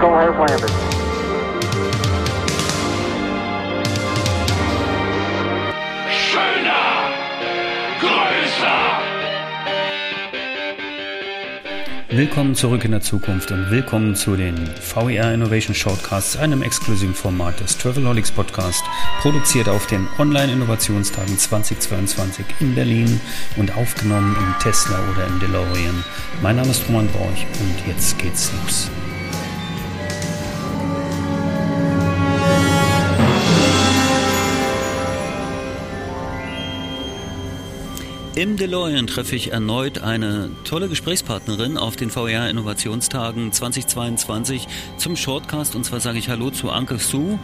Eagle has landed. Schöner, größer. Willkommen zurück in der Zukunft und willkommen zu den VER Innovation Shortcasts, einem exklusiven Format des Travelholics Podcast, produziert auf den Online-Innovationstagen 2022 in Berlin und aufgenommen im Tesla oder im DeLorean. Mein Name ist Roman Borch und jetzt geht's los. Im DeLorean treffe ich erneut eine tolle Gesprächspartnerin auf den VR Innovationstagen 2022 zum Shortcast. Und zwar sage ich Hallo zu Anke Sue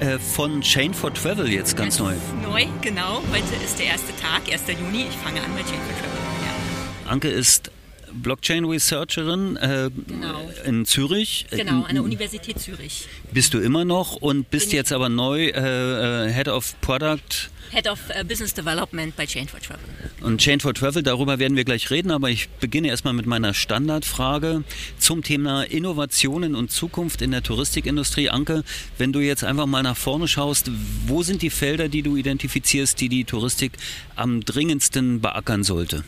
äh, von Chain for Travel, jetzt ganz neu. Neu, genau. Heute ist der erste Tag, 1. Juni. Ich fange an mit Chain for Travel. Ja. Anke ist Blockchain Researcherin äh, Genau. in Zürich. Genau, an der Universität Zürich. Bist du immer noch und bist Bin jetzt aber neu äh, äh, Head of Product Head of äh, Business Development bei Chain for Travel. Und Chain for Travel, darüber werden wir gleich reden, aber ich beginne erstmal mit meiner Standardfrage zum Thema Innovationen und Zukunft in der Touristikindustrie. Anke, wenn du jetzt einfach mal nach vorne schaust, wo sind die Felder, die du identifizierst, die die Touristik am dringendsten beackern sollte?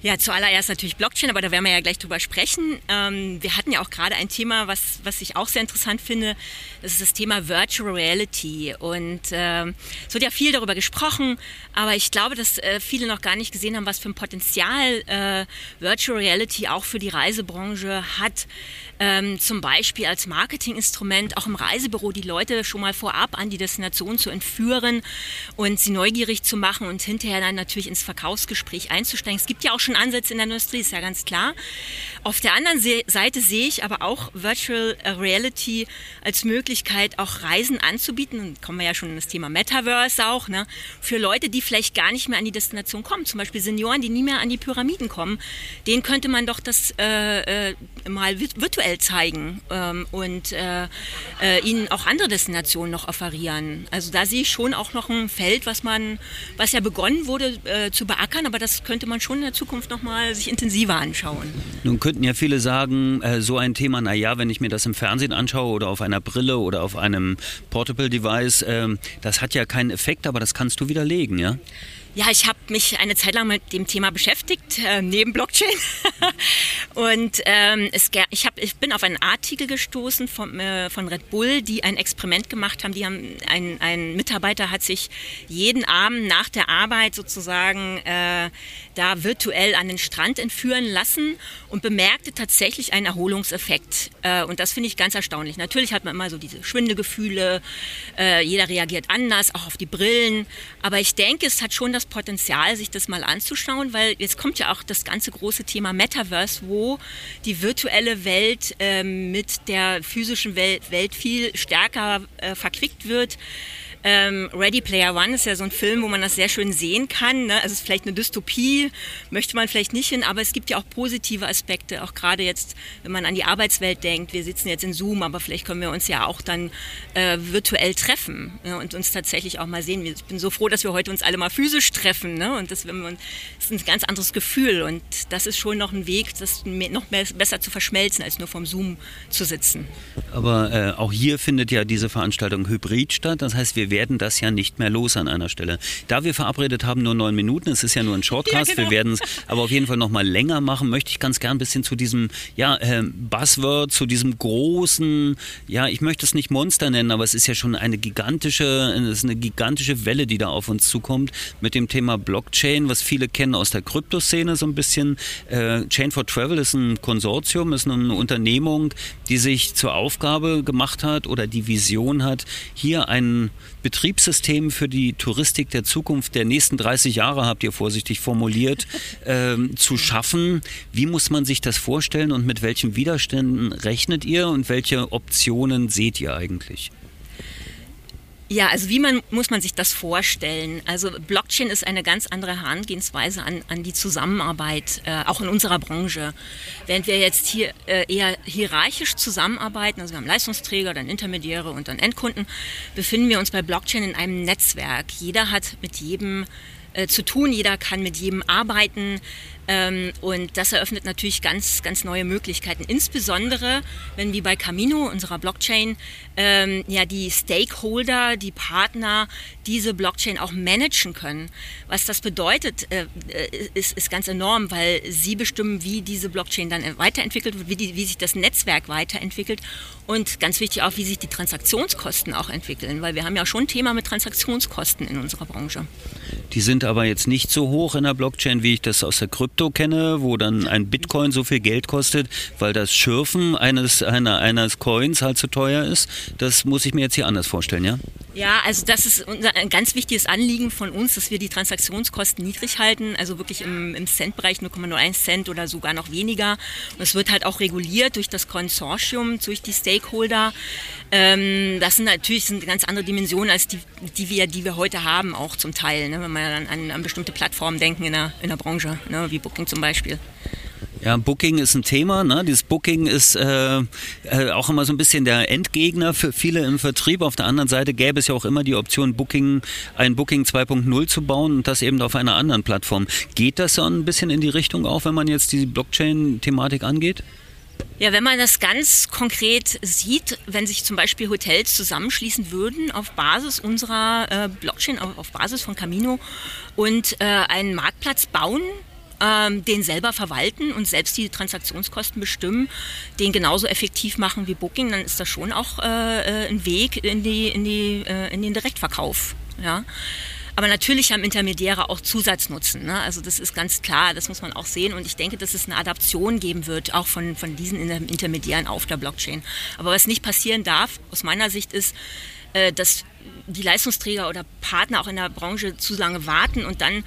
Ja, zuallererst natürlich Blockchain, aber da werden wir ja gleich drüber sprechen. Ähm, wir hatten ja auch gerade ein Thema, was, was ich auch sehr interessant finde. Das ist das Thema Virtual Reality. Und ähm, es wird ja viel darüber gesprochen, aber ich glaube, dass äh, viele noch gar nicht gesehen haben, was für ein Potenzial äh, Virtual Reality auch für die Reisebranche hat. Ähm, zum Beispiel als Marketinginstrument auch im Reisebüro die Leute schon mal vorab an die Destination zu entführen und sie neugierig zu machen und hinterher dann natürlich ins Verkaufsgespräch einzusteigen. Es gibt ja auch schon Ansätze in der Industrie, ist ja ganz klar. Auf der anderen Se Seite sehe ich aber auch Virtual Reality als Möglichkeit, auch Reisen anzubieten. Und kommen wir ja schon in das Thema Metaverse auch, ne? für Leute, die vielleicht gar nicht mehr an die Destination kommen. Zum Beispiel Senioren, die nie mehr an die Pyramiden kommen. Denen könnte man doch das äh, äh, mal vi- virtuell zeigen ähm, und äh, äh, ihnen auch andere Destinationen noch offerieren. Also da sehe ich schon auch noch ein Feld, was man, was ja begonnen wurde äh, zu beackern, aber das könnte man schon in der Zukunft noch mal sich intensiver anschauen. Nun könnten ja viele sagen, äh, so ein Thema, naja, wenn ich mir das im Fernsehen anschaue oder auf einer Brille oder auf einem Portable Device, ähm, das hat ja keinen Effekt, aber das kannst du widerlegen, ja? Ja, ich habe mich eine Zeit lang mit dem Thema beschäftigt, äh, neben Blockchain. und ähm, es, ich, hab, ich bin auf einen Artikel gestoßen von, äh, von Red Bull, die ein Experiment gemacht haben. Die haben ein, ein Mitarbeiter hat sich jeden Abend nach der Arbeit sozusagen äh, da virtuell an den Strand entführen lassen und bemerkte tatsächlich einen Erholungseffekt. Äh, und das finde ich ganz erstaunlich. Natürlich hat man immer so diese Schwindegefühle, äh, jeder reagiert anders, auch auf die Brillen. Aber ich denke, es hat schon das Potenzial, sich das mal anzuschauen, weil jetzt kommt ja auch das ganze große Thema Metaverse, wo die virtuelle Welt ähm, mit der physischen Welt, Welt viel stärker äh, verquickt wird. Ähm, Ready Player One ist ja so ein Film, wo man das sehr schön sehen kann. Ne? Also es ist vielleicht eine Dystopie, möchte man vielleicht nicht hin, aber es gibt ja auch positive Aspekte, auch gerade jetzt, wenn man an die Arbeitswelt denkt. Wir sitzen jetzt in Zoom, aber vielleicht können wir uns ja auch dann äh, virtuell treffen ja, und uns tatsächlich auch mal sehen. Ich bin so froh, dass wir heute uns alle mal physisch treffen. Ne? Und das, wenn uns- das ist ein ganz anderes Gefühl und das ist schon noch ein Weg, das noch mehr, besser zu verschmelzen, als nur vom Zoom zu sitzen. Aber äh, auch hier findet ja diese Veranstaltung hybrid statt. Das heißt, wir werden das ja nicht mehr los an einer Stelle. Da wir verabredet haben, nur neun Minuten, es ist ja nur ein Shortcast, Ja, genau. wir werden es aber auf jeden Fall noch mal länger machen, möchte ich ganz gern ein bisschen zu diesem ja, äh, Buzzword, zu diesem großen, ja, ich möchte es nicht Monster nennen, aber es ist ja schon eine gigantische, es ist eine gigantische Welle, die da auf uns zukommt mit dem Thema Blockchain, was viele kennen aus der Kryptoszene so ein bisschen. Äh, Chain for Travel ist ein Konsortium, ist eine Unternehmung, die sich zur Aufgabe gemacht hat oder die Vision hat, hier ein Betriebssystem für die Touristik der Zukunft der nächsten 30 Jahre, habt ihr vorsichtig formuliert, ähm, zu schaffen. Wie muss man sich das vorstellen und mit welchen Widerständen rechnet ihr und welche Optionen seht ihr eigentlich? Ja, also wie man, muss man sich das vorstellen? Also Blockchain ist eine ganz andere Herangehensweise an, an die Zusammenarbeit, äh, auch in unserer Branche. Während wir jetzt hier äh, eher hierarchisch zusammenarbeiten, also wir haben Leistungsträger, dann Intermediäre und dann Endkunden, befinden wir uns bei Blockchain in einem Netzwerk. Jeder hat mit jedem äh, zu tun, jeder kann mit jedem arbeiten. Ähm, und das eröffnet natürlich ganz, ganz neue Möglichkeiten. Insbesondere, wenn wie bei Camino, unserer Blockchain, ähm, ja die Stakeholder, die Partner diese Blockchain auch managen können. Was das bedeutet, äh, äh, ist, ist ganz enorm, weil sie bestimmen, wie diese Blockchain dann weiterentwickelt wird, wie, die, wie sich das Netzwerk weiterentwickelt und ganz wichtig auch, wie sich die Transaktionskosten auch entwickeln, weil wir haben ja schon ein Thema mit Transaktionskosten in unserer Branche. Die sind aber jetzt nicht so hoch in der Blockchain, wie ich das aus der Krypto kenne, wo dann ein Bitcoin so viel Geld kostet, weil das Schürfen eines, einer, eines Coins halt zu teuer ist. Das muss ich mir jetzt hier anders vorstellen, ja? Ja, also das ist unser, ein ganz wichtiges Anliegen von uns, dass wir die Transaktionskosten niedrig halten, also wirklich im, im Centbereich 0,01 Cent oder sogar noch weniger. Und es wird halt auch reguliert durch das Konsortium, durch die Stakeholder. Ähm, das sind natürlich sind ganz andere Dimensionen als die, die, wir, die wir heute haben, auch zum Teil, ne, wenn wir an, an, an bestimmte Plattformen denken in der, in der Branche, ne, wie Booking zum Beispiel. Ja, Booking ist ein Thema. Ne? Dieses Booking ist äh, äh, auch immer so ein bisschen der Endgegner für viele im Vertrieb. Auf der anderen Seite gäbe es ja auch immer die Option, Booking, ein Booking 2.0 zu bauen und das eben auf einer anderen Plattform. Geht das so ein bisschen in die Richtung auch, wenn man jetzt die Blockchain-Thematik angeht? Ja, wenn man das ganz konkret sieht, wenn sich zum Beispiel Hotels zusammenschließen würden auf Basis unserer äh, Blockchain, auf, Basis von Camino und äh, einen Marktplatz bauen, ähm, den selber verwalten und selbst die Transaktionskosten bestimmen, den genauso effektiv machen wie Booking, dann ist das schon auch äh, ein Weg in, die, in, die, in den Direktverkauf. Ja. Aber natürlich haben Intermediäre auch Zusatznutzen. Ne? Also das ist ganz klar, das muss man auch sehen. Und ich denke, dass es eine Adaption geben wird, auch von, von diesen Intermediären auf der Blockchain. Aber was nicht passieren darf, aus meiner Sicht, ist, äh, dass die Leistungsträger oder Partner auch in der Branche zu lange warten und dann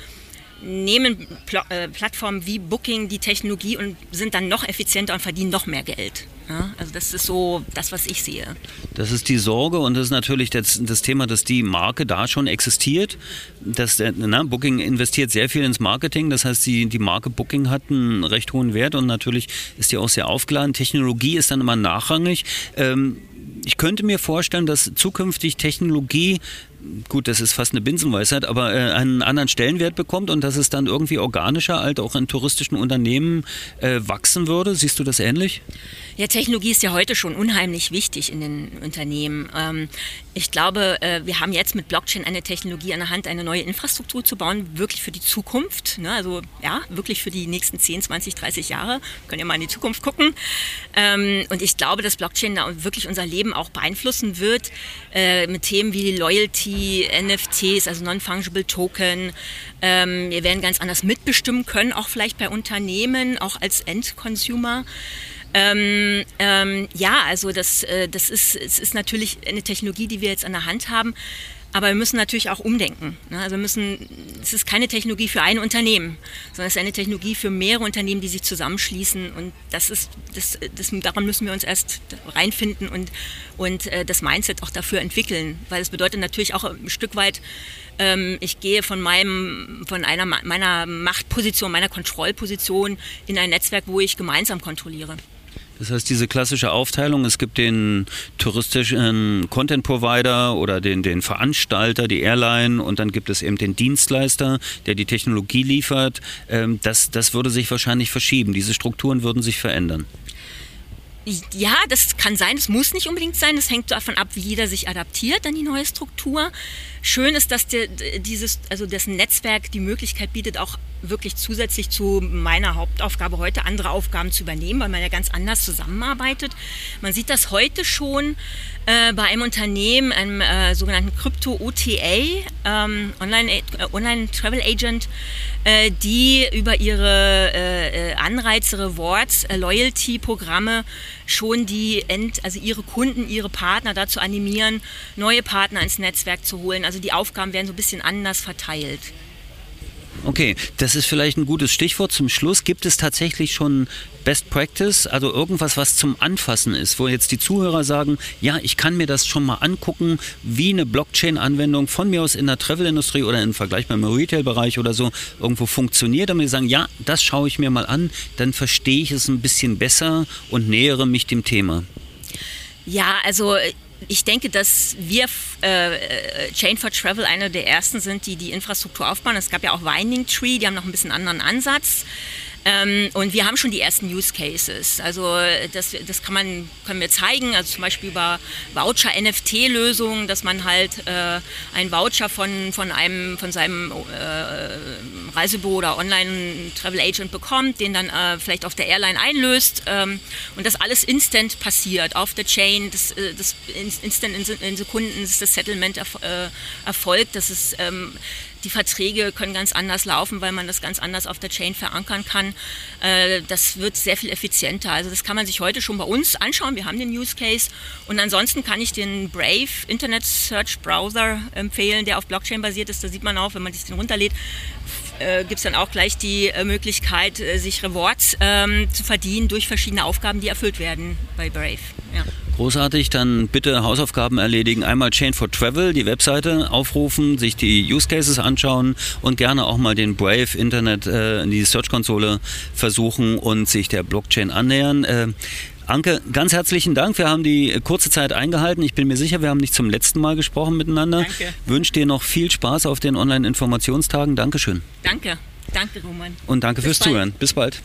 nehmen Pl äh, Plattformen wie Booking die Technologie und sind dann noch effizienter und verdienen noch mehr Geld. Ja, also das ist so das, was ich sehe. Das ist die Sorge und das ist natürlich das, das Thema, dass die Marke da schon existiert. Das, äh, na, Booking investiert sehr viel ins Marketing, das heißt, die, die Marke Booking hat einen recht hohen Wert und natürlich ist die auch sehr aufgeladen. Technologie ist dann immer nachrangig. Ähm, ich könnte mir vorstellen, dass zukünftig Technologie gut, das ist fast eine Binsenweisheit, aber äh, einen anderen Stellenwert bekommt und dass es dann irgendwie organischer halt auch in touristischen Unternehmen äh, wachsen würde. Siehst du das ähnlich? Ja, Technologie ist ja heute schon unheimlich wichtig in den Unternehmen. Ähm, ich glaube, äh, wir haben jetzt mit Blockchain eine Technologie an der Hand, eine neue Infrastruktur zu bauen, wirklich für die Zukunft. Ne? Also ja, wirklich für die nächsten 10, 20, 30 Jahre. Können ja mal in die Zukunft gucken. Ähm, und ich glaube, dass Blockchain da wirklich unser Leben auch beeinflussen wird äh, mit Themen wie Loyalty, NFTs, also Non-Fungible Token. Ähm, wir werden ganz anders mitbestimmen können, auch vielleicht bei Unternehmen, auch als Endconsumer. Ähm, ähm, ja, also das, äh, das ist, es ist natürlich eine Technologie, die wir jetzt an der Hand haben. Aber wir müssen natürlich auch umdenken. Ne? Also wir müssen, es ist keine Technologie für ein Unternehmen, sondern es ist eine Technologie für mehrere Unternehmen, die sich zusammenschließen. Und das ist, das, das, daran müssen wir uns erst reinfinden und, und äh, das Mindset auch dafür entwickeln. Weil es bedeutet natürlich auch ein Stück weit, ähm, ich gehe von meinem, von einer meiner Machtposition, meiner Kontrollposition in ein Netzwerk, wo ich gemeinsam kontrolliere. Das heißt, diese klassische Aufteilung, es gibt den touristischen Content Provider oder den, den Veranstalter, die Airline und dann gibt es eben den Dienstleister, der die Technologie liefert. Ähm, das, das würde sich wahrscheinlich verschieben. Diese Strukturen würden sich verändern. Ja, das kann sein, es muss nicht unbedingt sein. Das hängt davon ab, wie jeder sich adaptiert an die neue Struktur. Schön ist, dass der, dieses, also das Netzwerk die Möglichkeit bietet, auch wirklich zusätzlich zu meiner Hauptaufgabe heute andere Aufgaben zu übernehmen, weil man ja ganz anders zusammenarbeitet. Man sieht das heute schon äh, bei einem Unternehmen, einem äh, sogenannten Krypto-OTA, ähm, Online, äh, Online Travel Agent, äh, die über ihre äh, äh, Anreize, Rewards, Loyalty-Programme schon die End, also ihre Kunden, ihre Partner dazu animieren, neue Partner ins Netzwerk zu holen. Also die Aufgaben werden so ein bisschen anders verteilt. Okay, das ist vielleicht ein gutes Stichwort zum Schluss. Gibt es tatsächlich schon Best Practice, also irgendwas, was zum Anfassen ist, wo jetzt die Zuhörer sagen, ja, ich kann mir das schon mal angucken, wie eine Blockchain-Anwendung von mir aus in der Travel-Industrie oder im Vergleich beim Retail-Bereich oder so irgendwo funktioniert, damit sie sagen, ja, das schaue ich mir mal an, dann verstehe ich es ein bisschen besser und nähere mich dem Thema. Ja, also ich denke, dass wir äh, Chain for Travel einer der ersten sind, die die Infrastruktur aufbauen. Es gab ja auch Winding Tree, die haben noch ein bisschen anderen Ansatz. Ähm, und wir haben schon die ersten Use Cases. Also das, das kann man, können wir zeigen, also zum Beispiel über Voucher-NFT-Lösungen, dass man halt äh, einen Voucher von, von, einem, von seinem äh, Reisebüro oder Online-Travel-Agent bekommt, den dann äh, vielleicht auf der Airline einlöst ähm, und das alles instant passiert, auf der Chain, das, äh, das instant in, in Sekunden ist das Settlement erf äh, erfolgt, das ist ähm, die Verträge können ganz anders laufen, weil man das ganz anders auf der Chain verankern kann. Äh, das wird sehr viel effizienter. Also das kann man sich heute schon bei uns anschauen. Wir haben den Use Case. Und ansonsten kann ich den Brave Internet Search Browser empfehlen, der auf Blockchain basiert ist. Da sieht man auch, wenn man sich den runterlädt, äh, gibt es dann auch gleich die äh, Möglichkeit, äh, sich Rewards ähm, zu verdienen durch verschiedene Aufgaben, die erfüllt werden bei Brave. Ja. Großartig, dann bitte Hausaufgaben erledigen. Einmal Chain for Travel, die Webseite aufrufen, sich die Use Cases anschauen und gerne auch mal den Brave Internet, äh, die Search-Konsole versuchen und sich der Blockchain annähern. Äh, Anke, ganz herzlichen Dank. Wir haben die kurze Zeit eingehalten. Ich bin mir sicher, wir haben nicht zum letzten Mal gesprochen miteinander. Danke. Wünsche dir noch viel Spaß auf den Online-Informationstagen. Dankeschön. Danke. Danke, Roman. Und danke Bis fürs bald. Zuhören. Bis bald.